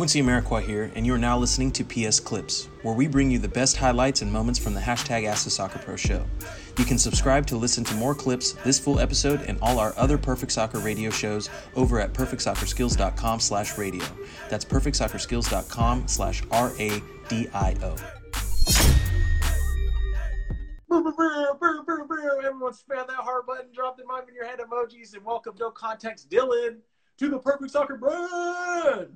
Quincy Amarikwa here, and you are now listening to PS Clips, where we bring you the best highlights and moments from the hashtag Ask the Soccer Pro show. You can subscribe to listen to more clips, this full episode, and all our other Perfect Soccer radio shows over at perfectsoccerskills.com slash radio. That's perfectsoccerskills.com slash R-A-D-I-O. Everyone spam that heart button, drop the mime in your head emojis, and welcome No Context Dylan to the Perfect Soccer brand.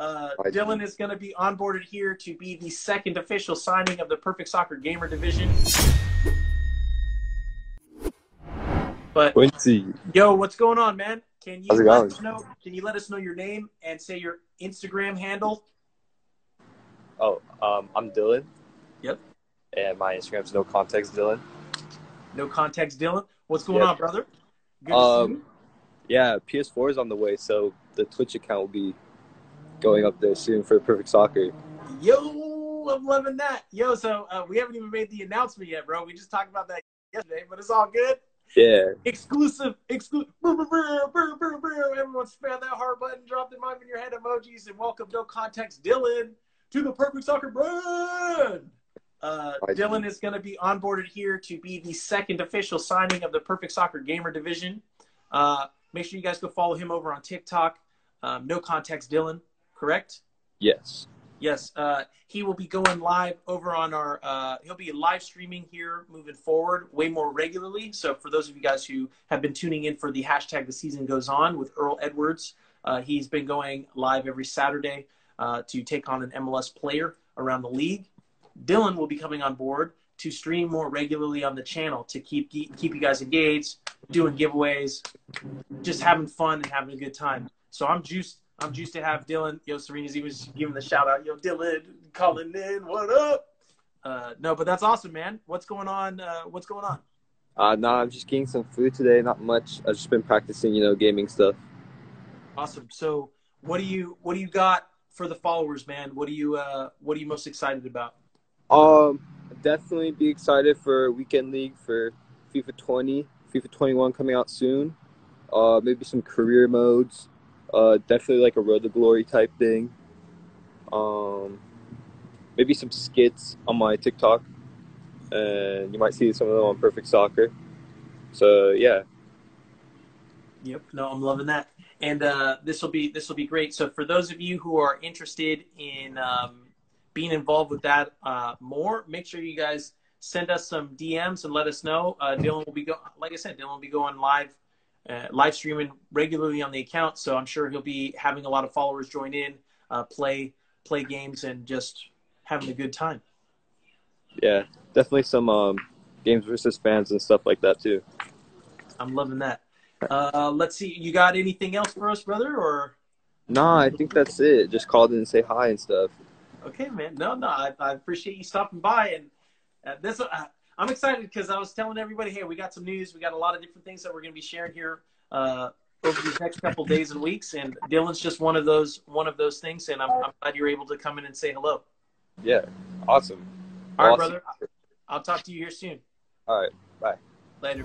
Uh, Dylan is going to be onboarded here to be the second official signing of the Perfect Soccer Gamer division. But Quincy, yo, what's going on, man? Can you How's it let going? us know? Can you let us know your name and say your Instagram handle? oh, um, I'm Dylan, Yep. and my Instagram's no context Dylan. No context, Dylan. What's going Yep. on, brother? Good to see Um, you. yeah, PS4 is on the way, so the Twitch account will be going up there soon for Perfect Soccer. Yo, I'm loving that. Yo, so uh, we haven't even made the announcement yet, bro. We just talked about that yesterday, but it's all good. Yeah, Exclusive, exclusive. Everyone spam that heart button, drop the mime in your head emojis, and welcome No Context Dylan to the Perfect Soccer brand. Uh, Dylan is going to be onboarded here to be the second official signing of the Perfect Soccer Gamer division. Uh, make sure you guys go follow him over on TikTok. Um, no Context Dylan, correct? yes, Yes, uh, he will be going live over on our. Uh, he'll be live streaming here moving forward way more regularly. So for those of you guys who have been tuning in for the hashtag the season goes on with Earl Edwards, uh, he's been going live every Saturday uh, to take on an MLS player around the league. Dylan will be coming on board to stream more regularly on the channel to keep keep you guys engaged, doing giveaways, just having fun and having a good time. So I'm juiced. I'm juiced to have Dylan. Yo, Serena's was giving the shout out. Yo, Dylan, calling in. What up? Uh, no, but that's awesome, man. What's going on? Uh, what's going on? uh, nah, I'm just getting some food today. Not much. I've just been practicing, you know, gaming stuff. Awesome. So, what do you what do you got for the followers, man? What do you uh, what are you most excited about? Um, definitely be excited for weekend league for FIFA 20, FIFA 21 coming out soon. Uh, maybe some career modes. Uh, definitely like a road to glory type thing. Um, maybe some skits on my TikTok, and you might see some of them on Perfect Soccer. So yeah, Yep. No, I'm loving that. And uh, this will be this will be great. So for those of you who are interested in um, being involved with that uh, more, make sure you guys send us some DMs and let us know. Uh, Dylan will be go like I said, Dylan will be going live, uh, live streaming regularly on the account. So I'm sure he'll be having a lot of followers join in, uh, play play games, and just having a good time. yeah, definitely some um, games versus fans and stuff like that too. I'm loving that. Uh, let's see. You got anything else for us, brother? Or Nah, I think that's it. Just called in and say hi and stuff. Okay, man. No, no, I, I appreciate you stopping by, and uh, this uh, I'm excited because I was telling everybody, hey, we got some news. We got a lot of different things that we're going to be sharing here uh, over these next couple days and weeks, and Dylan's just one of those one of those things, and I'm, I'm glad you're able to come in and say hello. Yeah, awesome. All right, Awesome. brother. I'll talk to you here soon. All right, bye. Later.